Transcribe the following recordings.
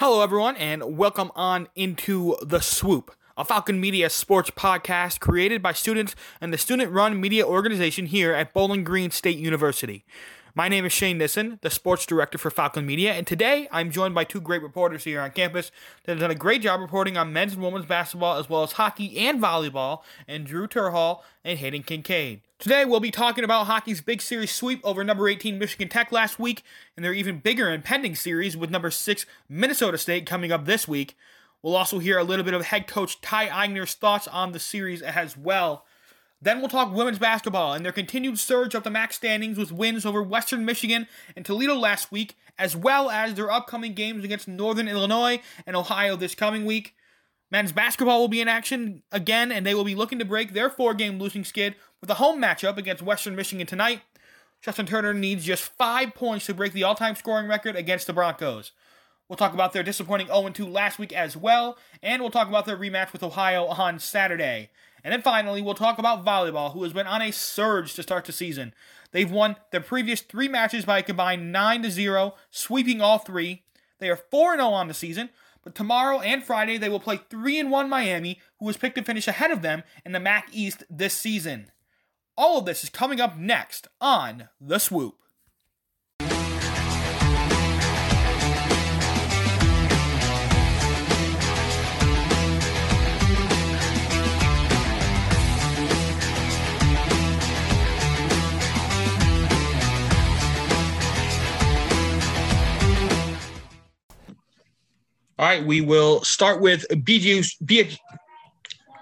Hello, everyone, and welcome on into The Swoop, a Falcon Media sports podcast created by students and the student run media organization here at Bowling Green State University. My name is Shayne Nissen, the sports director for Falcon Media, and today I'm joined by two great reporters here on campus that have done a great job reporting on men's and women's basketball as well as hockey and volleyball, and Drew Terhall and Hayden Kincaid. Today we'll be talking about hockey's big series sweep over number 18 Michigan Tech last week, and their even bigger impending series with number 6 Minnesota State coming up this week. We'll also hear a little bit of head coach Ty Eigner's thoughts on the series as well. Then we'll talk women's basketball and their continued surge up the MAC standings with wins over Western Michigan and Toledo last week, as well as their upcoming games against Northern Illinois and Ohio this coming week. Men's basketball will be in action again, and they will be looking to break their four game losing skid with a home matchup against Western Michigan tonight. Justin Turner needs just five points to break the all time scoring record against the Broncos. We'll talk about their disappointing 0 2 last week as well, and we'll talk about their rematch with Ohio on Saturday. And then finally, we'll talk about volleyball, who has been on a surge to start the season. They've won their previous three matches by a combined 9 0, sweeping all three. They are 4 0 on the season, but tomorrow and Friday they will play 3 1 Miami, who was picked to finish ahead of them in the MAC East this season. All of this is coming up next on The Swoop. All right, we will start with BGU. B,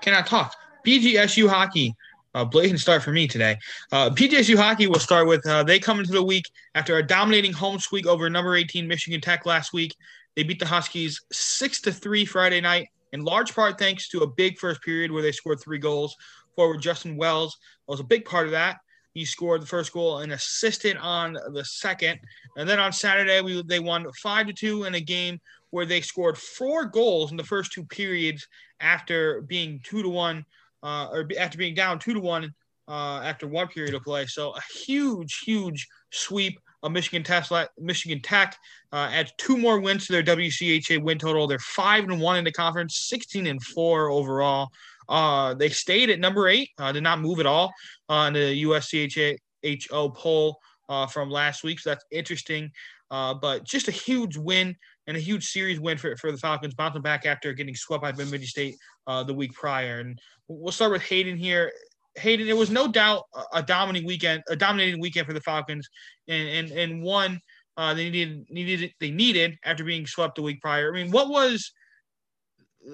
can I talk? BGSU hockey. Uh, blatant start for me today. Uh, BGSU hockey will start with uh, they come into the week after a dominating home sweep over number 18 Michigan Tech last week. They beat the Huskies six to three Friday night, in large part thanks to a big first period where they scored three goals. Forward Justin Wells was a big part of that. He scored the first goal and assisted on the second. And then on Saturday, we they won five to two in a game where they scored four goals in the first two periods after being two to one, uh, or after being down two to one uh, after one period of play. So a huge, huge sweep of Michigan Tech. Michigan Tech uh, adds two more wins to their WCHA win total. They're five and one in the conference, sixteen and four overall. Uh, they stayed at number eight, uh, did not move at all on the USCHO poll uh, from last week. So that's interesting. Uh, but just a huge win and a huge series win for, for the Falcons, bouncing back after getting swept by Bemidji State uh, the week prior. And we'll start with Hayden here. Hayden, it was no doubt a dominating weekend, a dominating weekend for the Falcons, and and, and one uh, they needed needed they needed after being swept the week prior. I mean, what was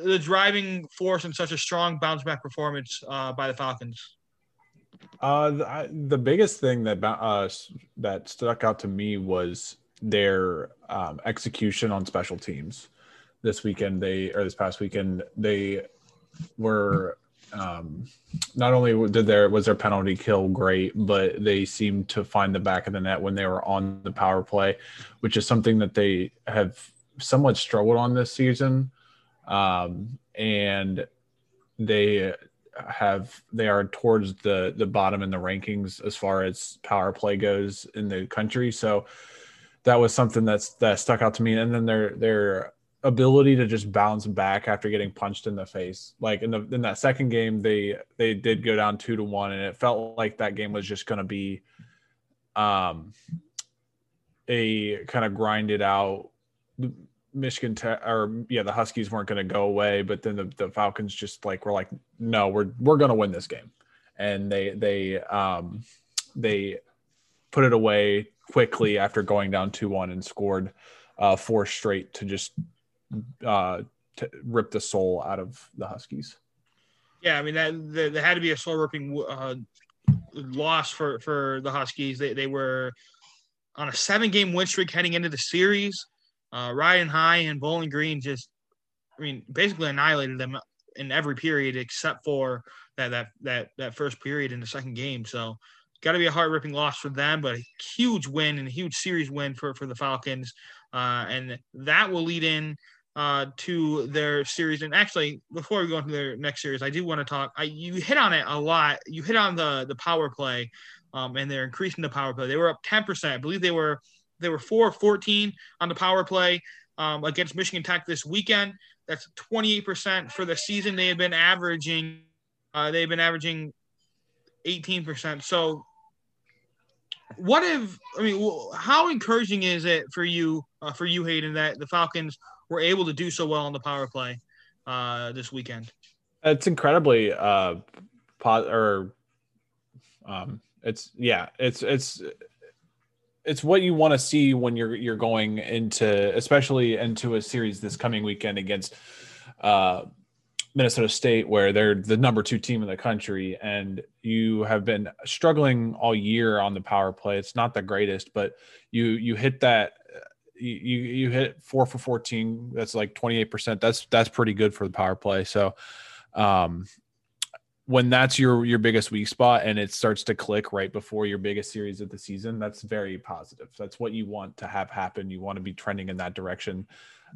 the driving force in such a strong bounce back performance uh, by the Falcons? Uh, the, the biggest thing that uh, that stuck out to me was their um, execution on special teams this weekend. They or this past weekend they were um, not only did their was their penalty kill great, but they seemed to find the back of the net when they were on the power play, which is something that they have somewhat struggled on this season. Um, and they have they are towards the the bottom in the rankings as far as power play goes in the country. So that was something that's that stuck out to me. And then their their ability to just bounce back after getting punched in the face. Like in the in that second game, they they did go down two to one, and it felt like that game was just going to be um a kind of grinded out. Michigan Tech or yeah, the Huskies weren't going to go away, but then the, the Falcons just like were like, no, we're we're going to win this game, and they they um they put it away quickly after going down 2-1 and scored uh, four straight to just uh, to rip the soul out of the Huskies. Yeah, I mean that there had to be a soul ripping uh, loss for for the Huskies. They they were on a seven game win streak heading into the series. Uh, Ryan High and Bowling Green just, I mean, basically annihilated them in every period except for that that that that first period in the second game. So got to be a heart ripping loss for them, but a huge win and a huge series win for, for the Falcons. Uh, and that will lead in uh, to their series. And actually, before we go into their next series, I do want to talk. I, you hit on it a lot. You hit on the the power play, um, and they're increasing the power play. They were up 10%. I believe they were they were 4 14 on the power play um, against Michigan Tech this weekend. That's 28% for the season. They have been averaging, uh, they've been averaging 18%. So, what if I mean, how encouraging is it for you, uh, for you, Hayden, that the Falcons were able to do so well on the power play uh, this weekend? It's incredibly uh, pot or um, it's yeah, it's it's it's what you want to see when you're you're going into especially into a series this coming weekend against uh, Minnesota State where they're the number 2 team in the country and you have been struggling all year on the power play. It's not the greatest but you you hit that you you hit 4 for 14 that's like 28% that's that's pretty good for the power play. So um when that's your your biggest weak spot and it starts to click right before your biggest series of the season that's very positive. That's what you want to have happen. You want to be trending in that direction.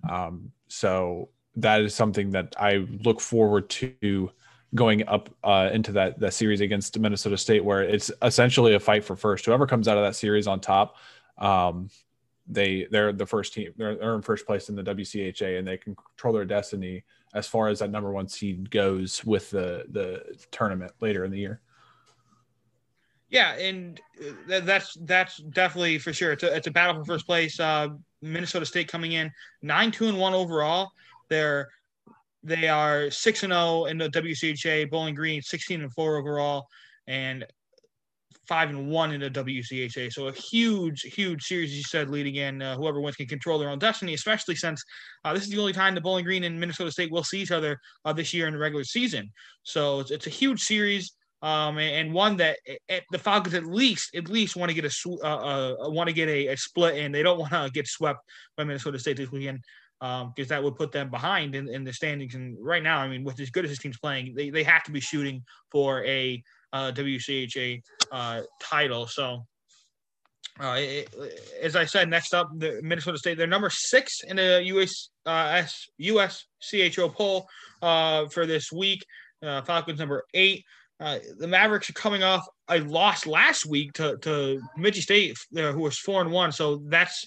Um, so that is something that i look forward to going up uh, into that that series against minnesota state where it's essentially a fight for first. Whoever comes out of that series on top um, they they're the first team they're, they're in first place in the wcha and they control their destiny as far as that number one seed goes with the the tournament later in the year. Yeah, and uh, that's that's definitely for sure. It's a, it's a battle for first place. Uh, Minnesota State coming in nine two and one overall. They're they are six and zero oh in the WCHA. Bowling Green sixteen and four overall, and five and one in the WCHA. So a huge, huge series, you said, leading in. Uh, whoever wins can control their own destiny, especially since uh, this is the only time the Bowling Green and Minnesota State will see each other uh, this year in the regular season. So it's, it's a huge series. Um, and, one that at the Falcons at least at least want to get a uh, uh, want to get a, a, split, and they don't want to get swept by Minnesota State this weekend because um, that would put them behind in, in the standings. And right now, I mean, with as good as this team's playing, they, they have to be shooting for a uh, WCHA uh, title. So, uh, it, as I said, next up, the Minnesota State, they're number six in the US uh, US CHO poll uh, for this week. Uh, Falcons number eight. Uh, the Mavericks are coming off a loss last week to to Bemidji State, uh, who was four and one. So that's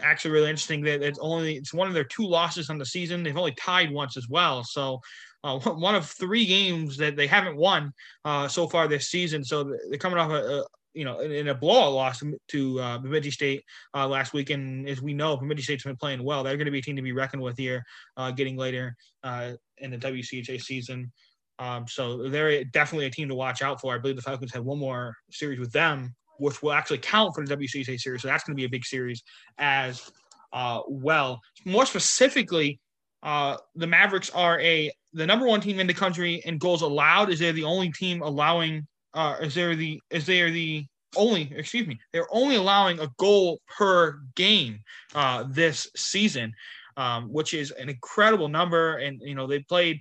actually really interesting. That it's only it's one of their two losses on the season. They've only tied once as well. So uh, one of three games that they haven't won uh, so far this season. So they're coming off a, a you know, in, a blowout loss to uh, Bemidji State uh, last week. And as we know, Bemidji State's been playing well. They're going to be a team to be reckoned with here, uh, getting later uh, in the WCHA season. Um, so they're definitely a team to watch out for. I believe the Falcons have one more series with them, which will actually count for the WCHA series. So that's going to be a big series as uh, well. More specifically, uh, the Mavericks are a the number one team in the country in goals allowed. Is they're the only team allowing? Uh, is there the is they are the only excuse me they're only allowing a goal per game uh, this season, um, which is an incredible number. And you know they played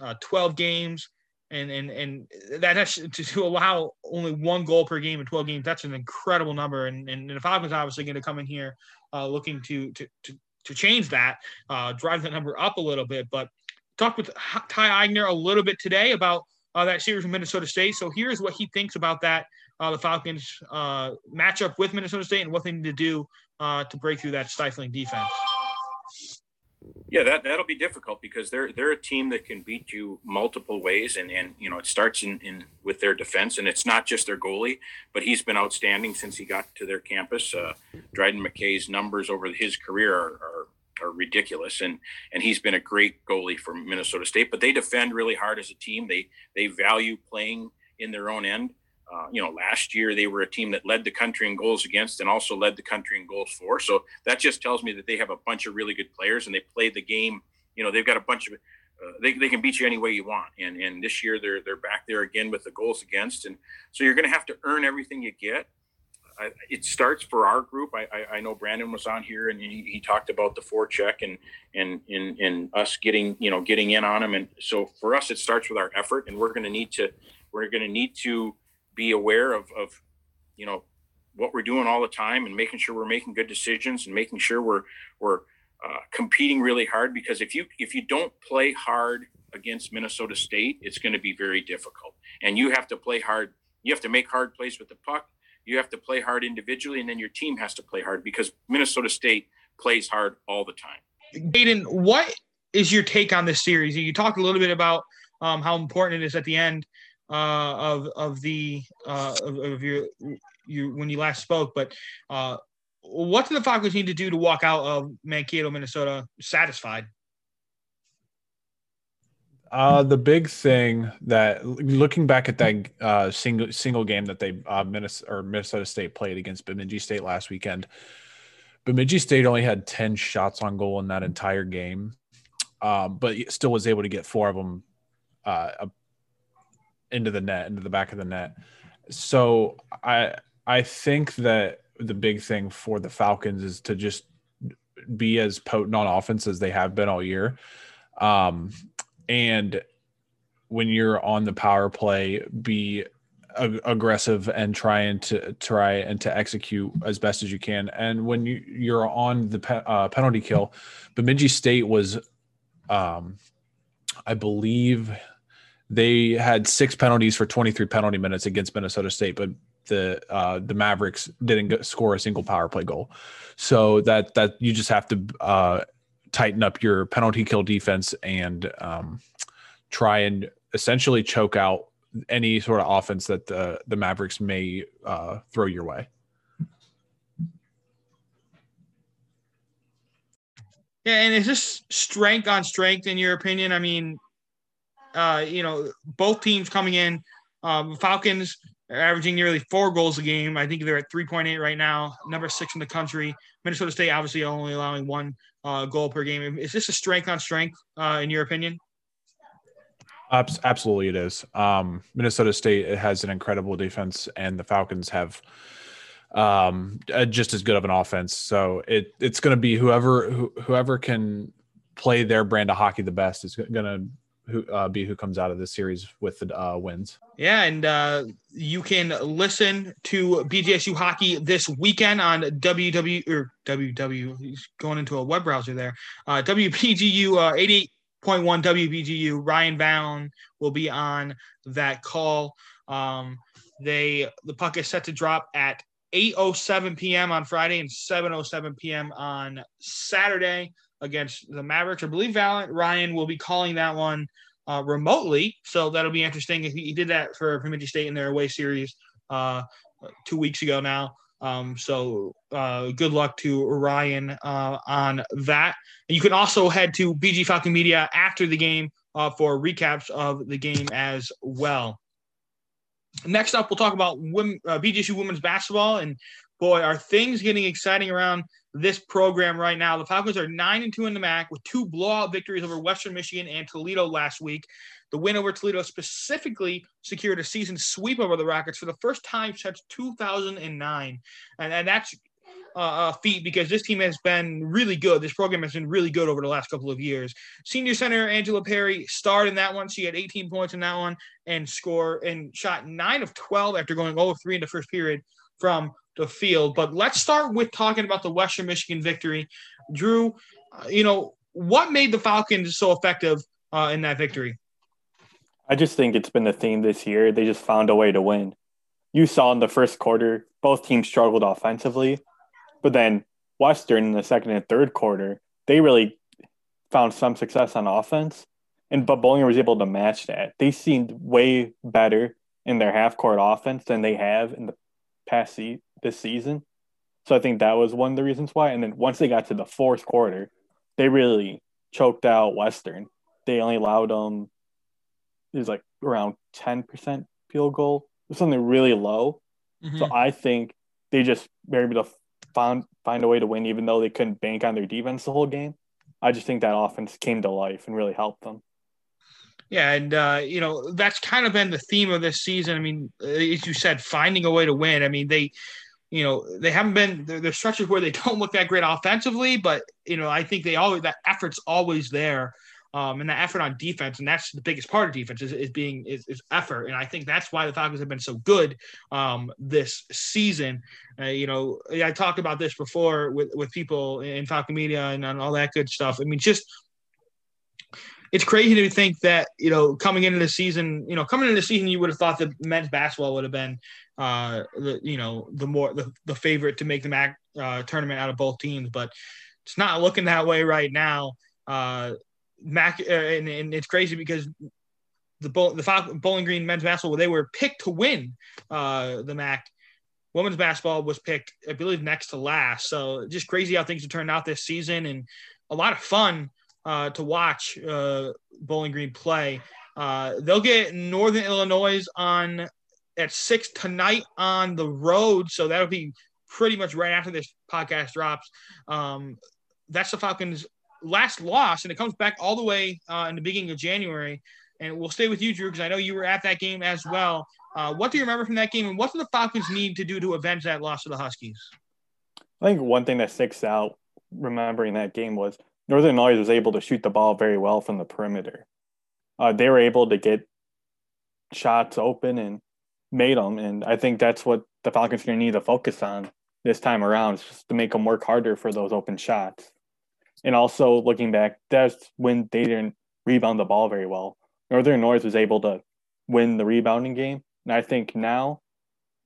uh, 12 games. And, and and that has to, to allow only one goal per game in 12 games. That's an incredible number. And, and, and the Falcons obviously going to come in here uh, looking to, to to to change that, uh, drive that number up a little bit. But talked with Ty Eigner a little bit today about uh, that series with Minnesota State. So here's what he thinks about that uh, the Falcons uh, matchup with Minnesota State and what they need to do uh, to break through that stifling defense. Yeah, that that'll be difficult because they're they're a team that can beat you multiple ways, and and you know it starts in, in with their defense, and it's not just their goalie, but he's been outstanding since he got to their campus. Uh, Dryden McKay's numbers over his career are, are are ridiculous, and and he's been a great goalie for Minnesota State. But they defend really hard as a team. They they value playing in their own end. Uh, you know, last year they were a team that led the country in goals against and also led the country in goals for. So that just tells me that they have a bunch of really good players and they play the game. You know, they've got a bunch of. Uh, they, they can beat you any way you want, and and this year they're they're back there again with the goals against, and so you're going to have to earn everything you get. I, it starts for our group. I, I, I, know Brandon was on here and he, he talked about the forecheck and, and, and, and us getting, you know, getting in on them. And so for us, it starts with our effort and we're going to need to, we're going to need to be aware of, of, you know, what we're doing all the time and making sure we're making good decisions and making sure we're, we're uh, competing really hard because if you, if you don't play hard against Minnesota State, it's going to be very difficult and you have to play hard. You have to make hard plays with the puck you have to play hard individually and then your team has to play hard because minnesota state plays hard all the time. Aiden, what is your take on this series? You talked a little bit about um, how important it is at the end uh, of of the uh, of, of, your you when you last spoke, but uh, what do the Falcons need to do to walk out of Mankato, Minnesota, satisfied? Uh, the big thing that looking back at that uh, single single game that they uh, Minnesota or Minnesota State played against Bemidji State last weekend, Bemidji State only had ten shots on goal in that entire game, um, but still was able to get four of them uh, into the net, into the back of the net. So I I think that the big thing for the Falcons is to just be as potent on offense as they have been all year. Um, and when you're on the power play, be ag- aggressive and trying to try and to execute as best as you can. And when you you're on the pe- uh, penalty kill, Bemidji State was, um, I believe, they had six penalties for 23 penalty minutes against Minnesota State, but the uh, the Mavericks didn't score a single power play goal. So that that you just have to uh, tighten up your penalty kill defense and um, try and essentially choke out any sort of offense that the the Mavericks may uh, throw your way. Yeah, and is this strength on strength in your opinion? I mean, uh, you know, both teams coming in, um, Falcons averaging nearly four goals a game. I think they're at 3.8 right now, number six in the country. Minnesota State obviously only allowing one uh, goal per game. Is this a strength on strength, uh, in your opinion? Absolutely, it is. Um, Minnesota State has an incredible defense, and the Falcons have um, just as good of an offense. So it it's going to be whoever whoever can play their brand of hockey the best is going to who uh, be who comes out of this series with the uh, wins. Yeah, and uh, you can listen to BGSU hockey this weekend on WW or WW. He's going into a web browser there. Uh, WBGU uh, 88.1 WBGU. Ryan Vallon will be on that call. Um, they the puck is set to drop at 8:07 p.m. on Friday and 7:07 p.m. on Saturday against the Mavericks. I believe Valent Ryan will be calling that one uh, remotely, so that'll be interesting. He, he did that for Bemidji State in their away series uh, two weeks ago now. Um, so uh, good luck to Ryan uh, on that. And you can also head to BG Falcon Media after the game uh, for recaps of the game as well. Next up, we'll talk about women, uh, BGSU women's basketball, and boy, are things getting exciting around this program right now. The Falcons are nine and two in the MAC with two blowout victories over Western Michigan and Toledo last week. The win over Toledo specifically secured a season sweep over the Rockets for the first time since 2009, and, and that's uh, a feat because this team has been really good. This program has been really good over the last couple of years. Senior center Angela Perry starred in that one. She had 18 points in that one and score and shot nine of 12 after going 0 3 in the first period from the field. But let's start with talking about the Western Michigan victory. Drew, uh, you know, what made the Falcons so effective uh, in that victory? I just think it's been the theme this year. They just found a way to win. You saw in the first quarter, both teams struggled offensively, but then Western in the second and third quarter, they really found some success on offense. And but Bowling was able to match that. They seemed way better in their half court offense than they have in the past this season. So I think that was one of the reasons why. And then once they got to the fourth quarter, they really choked out Western. They only allowed them it was like around ten percent field goal, It was something really low. Mm-hmm. So I think they just were able to find find a way to win, even though they couldn't bank on their defense the whole game. I just think that offense came to life and really helped them. Yeah, and uh, you know that's kind of been the theme of this season. I mean, as you said, finding a way to win. I mean, they, you know, they haven't been They're stretches where they don't look that great offensively, but you know, I think they always that effort's always there. Um, and that effort on defense, and that's the biggest part of defense is, is being is, is, effort, and I think that's why the Falcons have been so good um, this season. Uh, you know, I talked about this before with with people in Falcon media and, and all that good stuff. I mean, just it's crazy to think that you know coming into the season, you know, coming into the season, you would have thought that men's basketball would have been, uh, the you know the more the, the favorite to make the MAC uh, tournament out of both teams, but it's not looking that way right now. Uh, Mac, uh, and, and, it's crazy because the the Bowling Green men's basketball they were picked to win uh, the MAC. Women's basketball was picked, I believe, next to last. So just crazy how things have turned out this season, and a lot of fun uh, to watch uh, Bowling Green play. Uh, they'll get Northern Illinois on at six tonight on the road, so that'll be pretty much right after this podcast drops. Um, that's the Falcons' last loss, and it comes back all the way uh, in the beginning of January. And we'll stay with you, Drew, because I know you were at that game as well. Uh, what do you remember from that game, and what do the Falcons need to do to avenge that loss to the Huskies? I think one thing that sticks out remembering that game was Northern Illinois was able to shoot the ball very well from the perimeter. Uh, they were able to get shots open and made them, and I think that's what the Falcons are going to need to focus on this time around, is just to make them work harder for those open shots. And also looking back, that's when they didn't rebound the ball very well. Northern Illinois was able to win the rebounding game, and I think now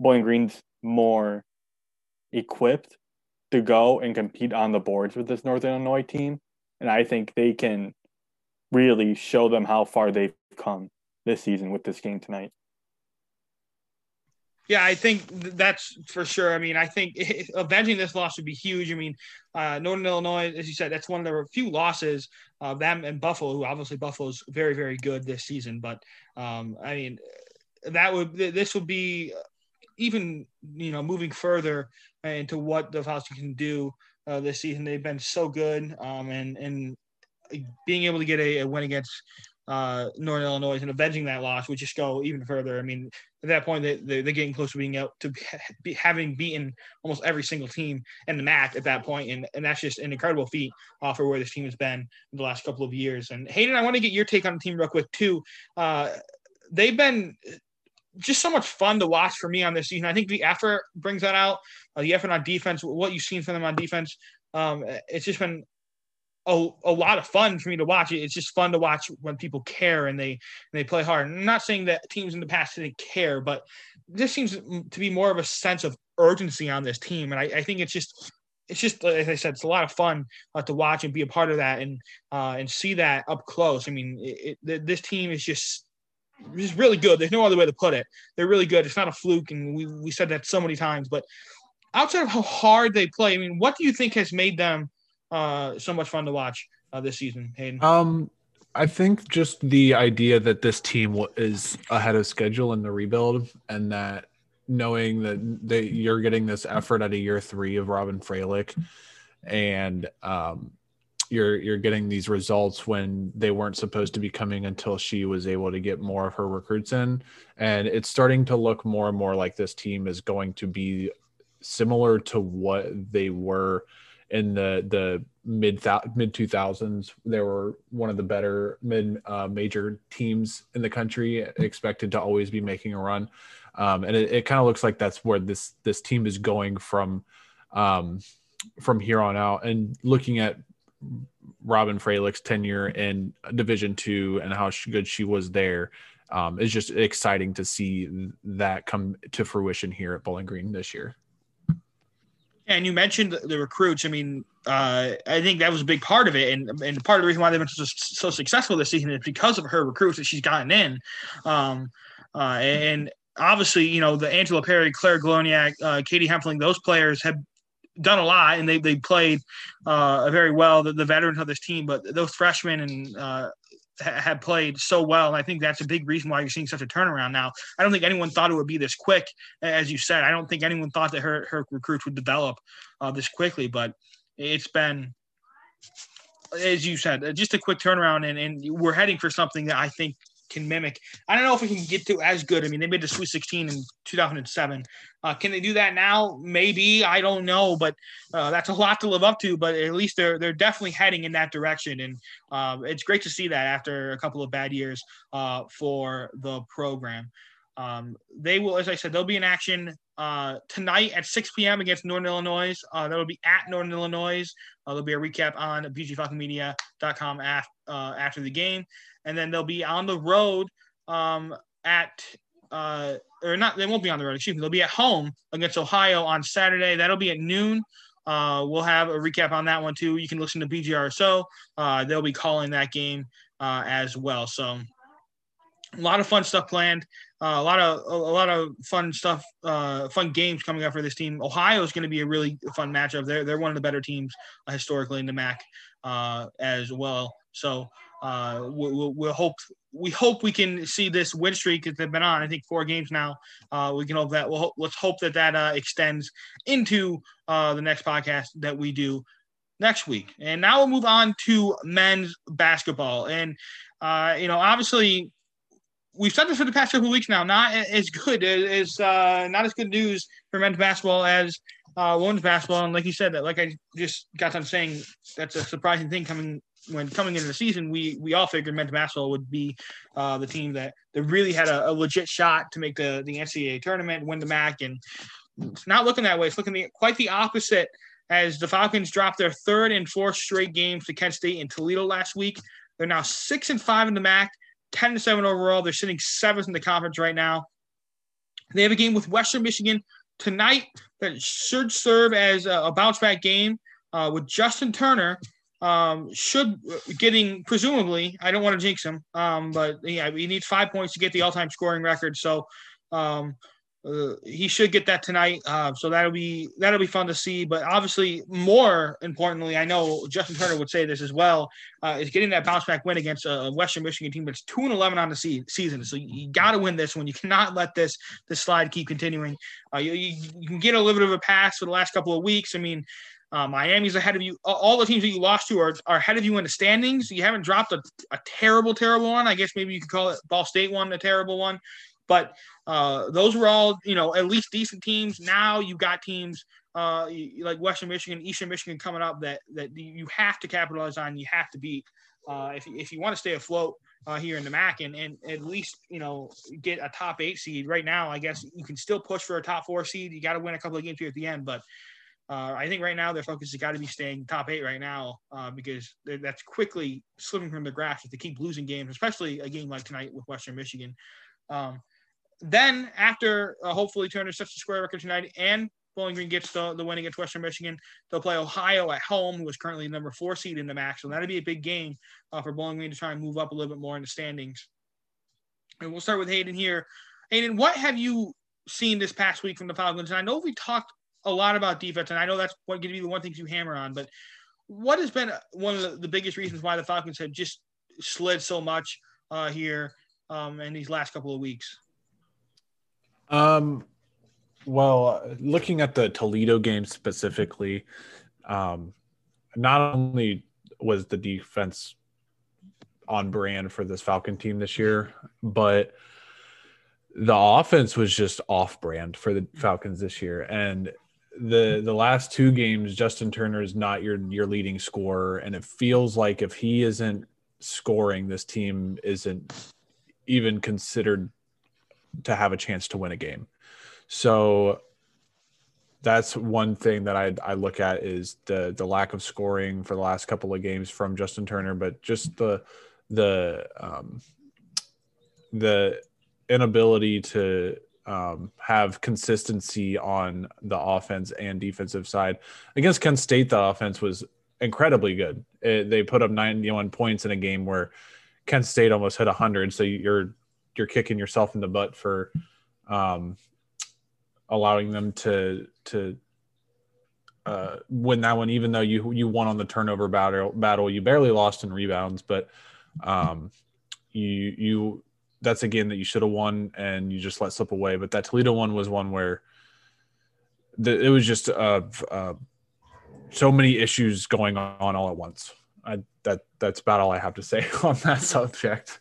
Bowling Green's more equipped to go and compete on the boards with this Northern Illinois team and I think they can really show them how far they've come this season with this game tonight. Yeah, I think that's for sure. I mean, I think avenging this loss would be huge. I mean, uh, Northern Illinois, as you said, that's one of the few losses of them and Buffalo, who obviously Buffalo's very, very good this season. But um, I mean, that would this would be even you know moving further into what the Falcons can do uh, this season. They've been so good, um, and and being able to get a, a win against uh, Northern Illinois and avenging that loss would just go even further. I mean, at that point, they, they're, getting close to being out to be, having beaten almost every single team in the MAC at that point, and, and that's just an incredible feat uh, for where this team has been in the last couple of years. And Hayden, I want to get your take on the team real quick too. Uh, they've been just so much fun to watch for me on this season. I think the effort brings that out. Uh, the effort on defense, what you've seen from them on defense, um, it's just been a, a lot of fun for me to watch. It's just fun to watch when people care and they and they play hard. I'm not saying that teams in the past didn't care, but this seems to be more of a sense of urgency on this team, and I, I think it's just it's just as I said, it's a lot of fun uh, to watch and be a part of that and uh, and see that up close. I mean, it, it, this team is just is really good. There's no other way to put it. They're really good. It's not a fluke, and we we said that so many times. But outside of how hard they play, I mean, what do you think has made them uh, so much fun to watch uh, this season, Hayden? Um, I think just the idea that this team is ahead of schedule in the rebuild, and that knowing that they, you're getting this effort out of year three of Robyn Fralick, and um, you're you're getting these results when they weren't supposed to be coming until she was able to get more of her recruits in. And it's starting to look more and more like this team is going to be similar to what they were in the the mid mid 2000s they were one of the better mid uh, major teams in the country expected to always be making a run. Um, and it, it kind of looks like that's where this this team is going from um, from here on out. And looking at Robyn Fralick's tenure in Division Two and how good she was there um, is just exciting to see that come to fruition here at Bowling Green this year. And you mentioned the recruits. I mean, uh, I think that was a big part of it, and and part of the reason why they've been so, so successful this season is because of her recruits that she's gotten in. Um, uh, and obviously, you know, the Angela Perry, Claire Gloniak, uh, Katie Hempfling, those players have done a lot and they they played uh, very well. The, the, veterans of this team, but those freshmen and uh, have played so well. And I think that's a big reason why you're seeing such a turnaround now. I don't think anyone thought it would be this quick, as you said. I don't think anyone thought that her her recruits would develop uh, this quickly, but it's been. As you said, just a quick turnaround, and, and we're heading for something that I think can mimic. I don't know if we can get to as good. I mean, they made the Sweet 16 in 2007. Uh, can they do that now? Maybe I don't know, but uh, that's a lot to live up to. But at least they're they're definitely heading in that direction, and uh, it's great to see that after a couple of bad years uh, for the program. Um, they will, as I said, they'll be in action uh, tonight at 6 p.m. against Northern Illinois. Uh, that will be at Northern Illinois. Uh, there'll be a recap on bgfalconmedia.com after, uh, after the game and then they'll be on the road um, at uh, or not. They won't be on the road. Excuse me. They'll be at home against Ohio on Saturday. That'll be at noon uh, we'll have a recap on that one too. You can listen to BGRSO. They'll be calling that game as well. So a lot of fun stuff planned. Uh, a lot of a, lot of fun stuff, uh, fun games coming up for this team. Ohio is going to be a really fun matchup. They're they're one of the better teams uh, historically in the MAC uh, as well. So uh, we'll, we'll, hope we hope we can see this win streak that they've been on. I think four games now. Uh, we can hope that we'll let's hope that that uh, extends into uh, the next podcast that we do next week. And now we'll move on to men's basketball. And uh, you know, obviously, we've said this for the past couple weeks now. Not as good as uh, not as good news for men's basketball as uh, women's basketball. And like you said, that like I just got done saying, that's a surprising thing coming when coming into the season, we we all figured men's basketball would be uh, the team that that really had a, a, legit shot to make the the NCAA tournament, win the MAC, and it's not looking that way. It's looking the, quite the opposite. As the Falcons dropped their third and fourth straight games to Kent State and Toledo last week, they're now six and five in the MAC, ten to seven overall. They're sitting seventh in the conference right now. They have a game with Western Michigan tonight that should serve as a, bounce back game uh, with Justin Turner um, should getting presumably, I don't want to jinx him, um, but yeah, he needs five points to get the all-time scoring record. So um, uh, he should get that tonight. Uh, so that'll be that'll be fun to see. But obviously, more importantly, I know Justin Turner would say this as well, uh, is getting that bounce back win against a Western Michigan team that's two and eleven on the se- season. So you, got to win this one. You cannot let this this slide keep continuing. Uh, you, you, you, can get a little bit of a pass for the last couple of weeks. I mean, uh, Miami's ahead of you. All the teams that you lost to are, are ahead of you in the standings. You haven't dropped a, a terrible, terrible one. I guess maybe you could call it Ball State one a terrible one. But uh, those were all, you know, at least decent teams. Now you got teams uh, like Western Michigan, Eastern Michigan coming up that that you have to capitalize on. You have to beat uh, if, if you want to stay afloat uh, here in the MAC and, and at least you know get a top eight seed. Right now, I guess you can still push for a top four seed. You got to win a couple of games here at the end, but uh, I think right now their focus has got to be staying top eight right now uh, because that's quickly slipping from their grasp if they keep losing games, especially a game like tonight with Western Michigan. Um, then after uh, hopefully Turner sets the square record tonight and Bowling Green gets the, the win against Western Michigan, they'll play Ohio at home, who is currently the number four seed in the MAC. So that'll be a big game uh, for Bowling Green to try and move up a little bit more in the standings. And we'll start with Hayden here. Hayden, what have you seen this past week from the Falcons? And I know we talked a lot about defense, and I know that's going to be the one thing you hammer on. But what has been one of the, the biggest reasons why the Falcons have just slid so much uh, here um, in these last couple of weeks? Um, well, looking at the Toledo game specifically, um, not only was the defense on brand for this Falcon team this year, but the offense was just off brand for the Falcons this year. And the the last two games, Justin Turner is not your your leading scorer, and it feels like if he isn't scoring, this team isn't even considered to have a chance to win a game. So that's one thing that I I look at is the the lack of scoring for the last couple of games from Justin Turner, but just the the um, the inability to um, have consistency on the offense and defensive side. Against Kent State, the offense was incredibly good. It, they put up 91 points in a game where Kent State almost hit 100. So you're you're kicking yourself in the butt for um, allowing them to to uh, win that one, even though you you won on the turnover battle. Battle you barely lost in rebounds, but um, you you that's a game that you should have won and you just let slip away. But that Toledo one was one where the, it was just uh, uh, so many issues going on all at once. I, that that's about all I have to say on that subject.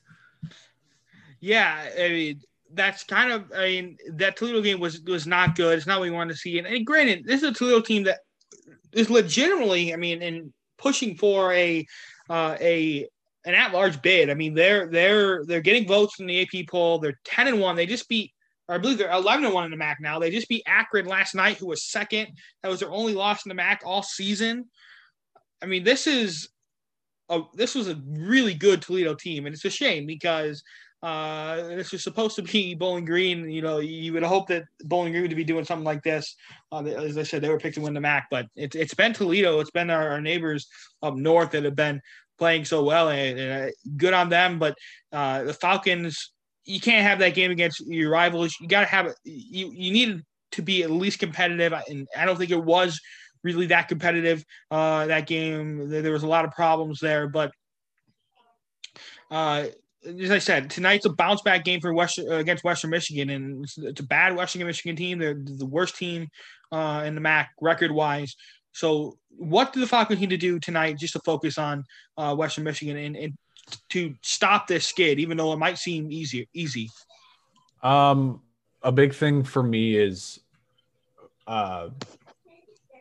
Yeah, I mean that's kind of I mean that Toledo game was was not good. It's not what we wanted to see. And, and granted, this is a Toledo team that is legitimately, I mean, in pushing for a uh, a an at-large bid. I mean, they're they're they're getting votes in the AP poll. They're ten and one. They just beat, I believe they're eleven and one in the MAC now. They just beat Akron last night, who was second. That was their only loss in the MAC all season. I mean, this is a this was a really good Toledo team, and it's a shame because Uh, this is supposed to be Bowling Green. You know, you would hope that Bowling Green would be doing something like this. Uh, as I said, they were picked to win the MAC, but it's it's been Toledo. It's been our, our neighbors up north that have been playing so well, and, and uh, good on them. But uh, the Falcons, you can't have that game against your rivals. You got to have it. You you need to be at least competitive, and I don't think it was really that competitive uh, that game. There was a lot of problems there, but uh, as I said, tonight's a bounce back game for West uh, against Western Michigan, and it's, it's, a bad Western Michigan team. They're the worst team uh, in the MAC record wise. So, what do the Falcons need to do tonight just to focus on uh, Western Michigan and, and to stop this skid, even though it might seem easier easy? Um, a big thing for me is uh,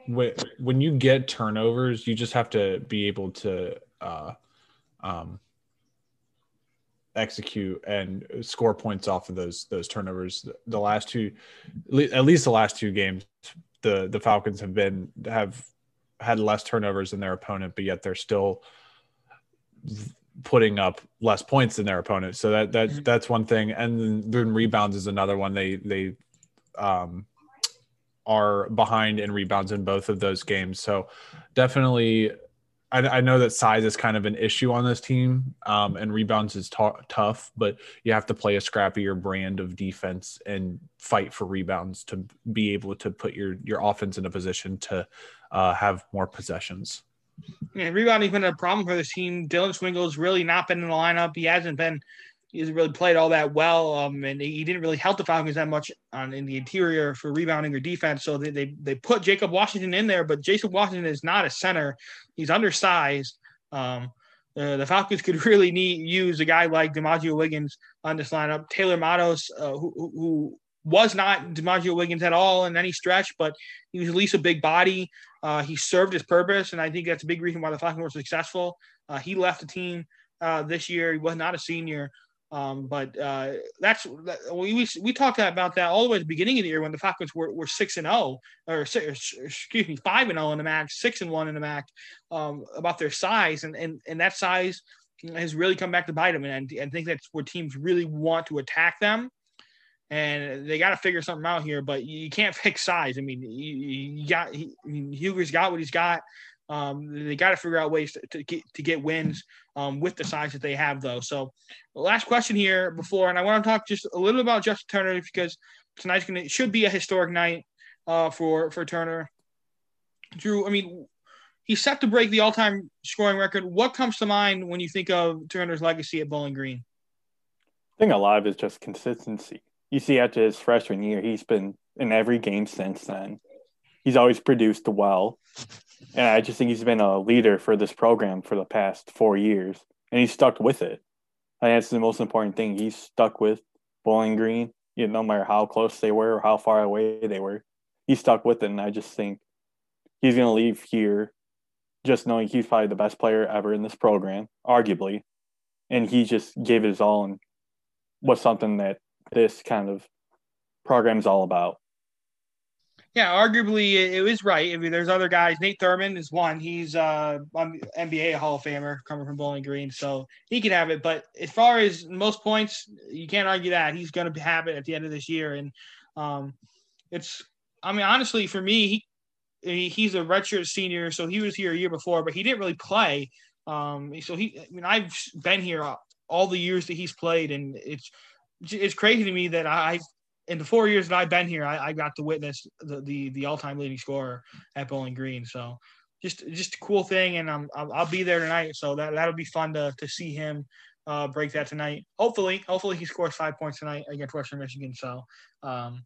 when when you get turnovers, you just have to be able to uh, um, execute and score points off of those those turnovers. The last two, at least the last two games, the the Falcons have been have had less turnovers than their opponent, but yet they're still putting up less points than their opponent. So that that mm-hmm. that's one thing. And then, then rebounds is another one. They they um are behind in rebounds in both of those games. So definitely, I, I know that size is kind of an issue on this team, um, and rebounds is t- tough, but you have to play a scrappier brand of defense and fight for rebounds to be able to put your your offense in a position to uh, have more possessions. Yeah, rebounding's been a problem for this team. Dylan Swingle's really not been in the lineup. He hasn't been he hasn't really played all that well, um, and he didn't really help the Falcons that much on in the interior for rebounding or defense. So they, they they put Jacob Washington in there, but Jason Washington is not a center; he's undersized. Um, uh, the Falcons could really need use a guy like Demajeo Wiggins on this lineup. Taylor Matos, uh, who, who was not Demajeo Wiggins at all in any stretch, but he was at least a big body. Uh, he served his purpose, and I think that's a big reason why the Falcons were successful. Uh, he left the team uh, this year. He was not a senior. Um, but uh, that's we, we talked about that all the way at the beginning of the year when the Falcons were, were six and zero oh, or excuse me five and zero oh in the MAC, six and one in the MAC um, about their size and, and and that size has really come back to bite them and I think that's where teams really want to attack them and they got to figure something out here. But you can't fix size. I mean, you, you got I mean, Huger's got what he's got. Um, they got to figure out ways to, to, get, to get wins um, with the size that they have, though. So, last question here before, and I want to talk just a little about Justin Turner because tonight's to should be a historic night uh, for for Turner. Drew, I mean, he's set to break the all-time scoring record. What comes to mind when you think of Turner's legacy at Bowling Green? I think a lot of it's just consistency. You see, after his freshman year, he's been in every game since then. He's always produced well. And I just think he's been a leader for this program for the past four years, and he's stuck with it. I think that's the most important thing. He's stuck with Bowling Green, you know, no matter how close they were or how far away they were. He stuck with it, and I just think he's going to leave here just knowing he's probably the best player ever in this program, arguably. And he just gave it his all and was something that this kind of program is all about. Yeah, arguably it was right. I mean, there's other guys. Nate Thurmond is one. He's uh NBA Hall of Famer coming from Bowling Green, so he can have it. But as far as most points, you can't argue that he's going to have it at the end of this year. And um, it's, I mean, honestly, for me, he he's a redshirt senior, so he was here a year before, but he didn't really play. Um, so he, I mean, I've been here all the years that he's played, and it's it's crazy to me that I in the four years that I've been here, I, I got to witness the, the, the all time leading scorer at Bowling Green. So just just a cool thing, and I'm I'll, I'll, be there tonight. So that that'll be fun to to see him uh, break that tonight. Hopefully, hopefully he scores five points tonight against Western Michigan. So. Um,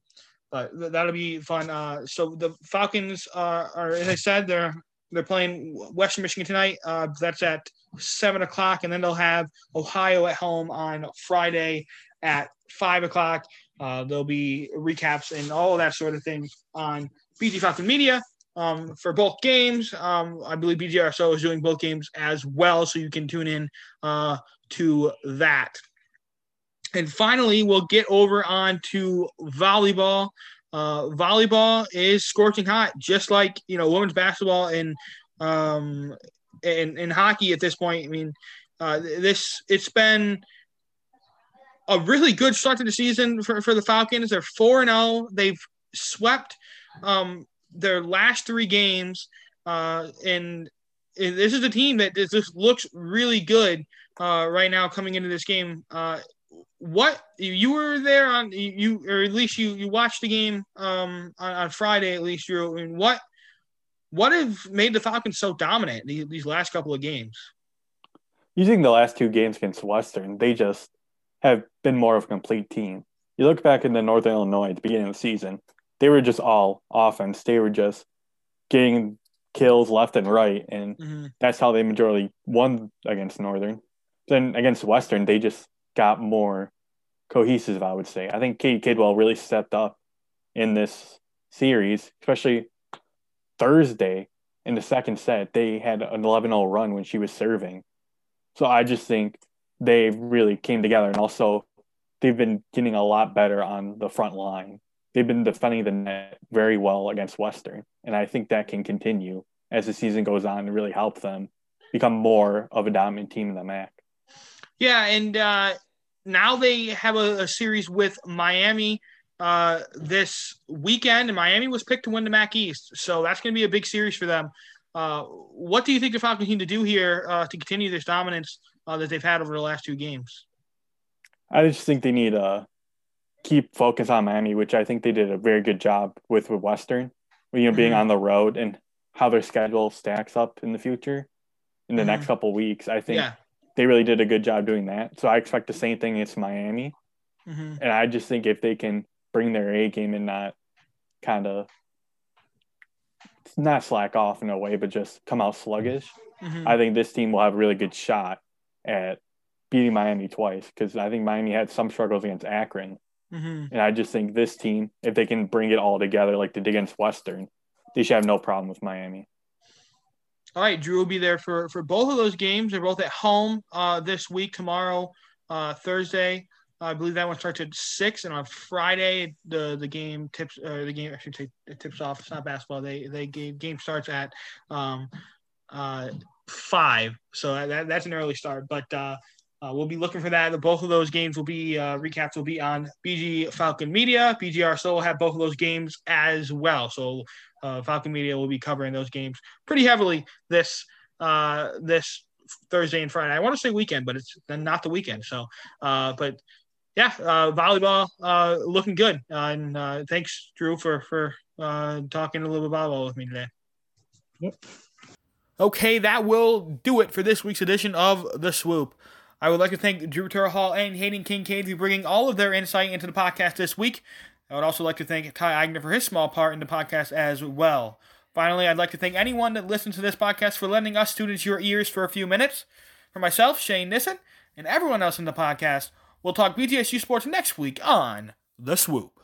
but that'll be fun. Uh, so the Falcons uh, are, as I said, they're they're playing Western Michigan tonight. Uh, that's at seven o'clock, and then they'll have Ohio at home on Friday at five o'clock. Uh, there'll be recaps and all that sort of thing on BG Falcon Media um, for both games. Um, I believe BGRSO is doing both games as well, so you can tune in uh, to that. And finally, we'll get over on to volleyball. Uh, volleyball is scorching hot, just like you know women's basketball and um, and, and hockey at this point. I mean, uh, this it's been a really good start to the season for, for the Falcons. They're 4 0. They've swept um, their last three games. Uh, and, this is a team that just looks really good uh, right now coming into this game. Uh, what you were there on you or at least you you watched the game um, on, on Friday at least you I mean, what what have made the Falcons so dominant these last couple of games? Using the last two games against Western, they just have been more of a complete team. You look back in the Northern Illinois at the beginning of the season, they were just all offense. They were just getting kills left and right, and mm-hmm. that's how they majority won against Northern. Then against Western, they just got more cohesive, I would say. I think Katie Kidwell really stepped up in this series, especially Thursday in the second set. They had an 11 0 run when she was serving. So I just think they really came together. And also, they've been getting a lot better on the front line. They've been defending the net very well against Western. And I think that can continue as the season goes on and really help them become more of a dominant team in the MAC. Yeah. And uh, now they have a, a series with Miami uh, this weekend, and Miami was picked to win the MAC East, so that's going to be a big series for them. Uh, what do you think the Falcons need to do here uh, to continue this dominance uh, that they've had over the last two games? I just think they need to keep focus on Miami, which I think they did a very good job with with Western, you know, being mm-hmm. on the road and how their schedule stacks up in the future in the mm-hmm. next couple weeks. I think yeah. they really did a good job doing that. So I expect the same thing against Miami. Mm-hmm. And I just think if they can bring their A game and not kind of not slack off in a way, but just come out sluggish. Mm-hmm. I think this team will have a really good shot at beating Miami twice because I think Miami had some struggles against Akron. Mm-hmm. And I just think this team, if they can bring it all together like they did against Western, they should have no problem with Miami. All right, Drew will be there for for both of those games. They're both at home uh, this week. Tomorrow, uh, Thursday, I believe that one starts at six, and on Friday the the game tips. Uh, the game I should say it tips off. It's not basketball. They they game game starts at um, uh, five, so that, that's an early start. But uh, uh, we'll be looking for that. Both of those games will be uh, recaps will be on BG Falcon Media. BGR so will have both of those games as well. So uh, Falcon Media will be covering those games pretty heavily this uh, this Thursday and Friday. I want to say weekend, but it's not the weekend. So, uh, but yeah, uh, volleyball uh, looking good. Uh, and uh, thanks, Drew, for for uh, talking a little bit about volleyball with me today. Yep. Okay, that will do it for this week's edition of The Swoop. I would like to thank Drew Terhall and Hayden Kincaid for bringing all of their insight into the podcast this week. I would also like to thank Ty Agner for his small part in the podcast as well. Finally, I'd like to thank anyone that listens to this podcast for lending us students your ears for a few minutes. For myself, Shayne Nissen, and everyone else in the podcast, We'll talk BGSU sports next week on The Swoop.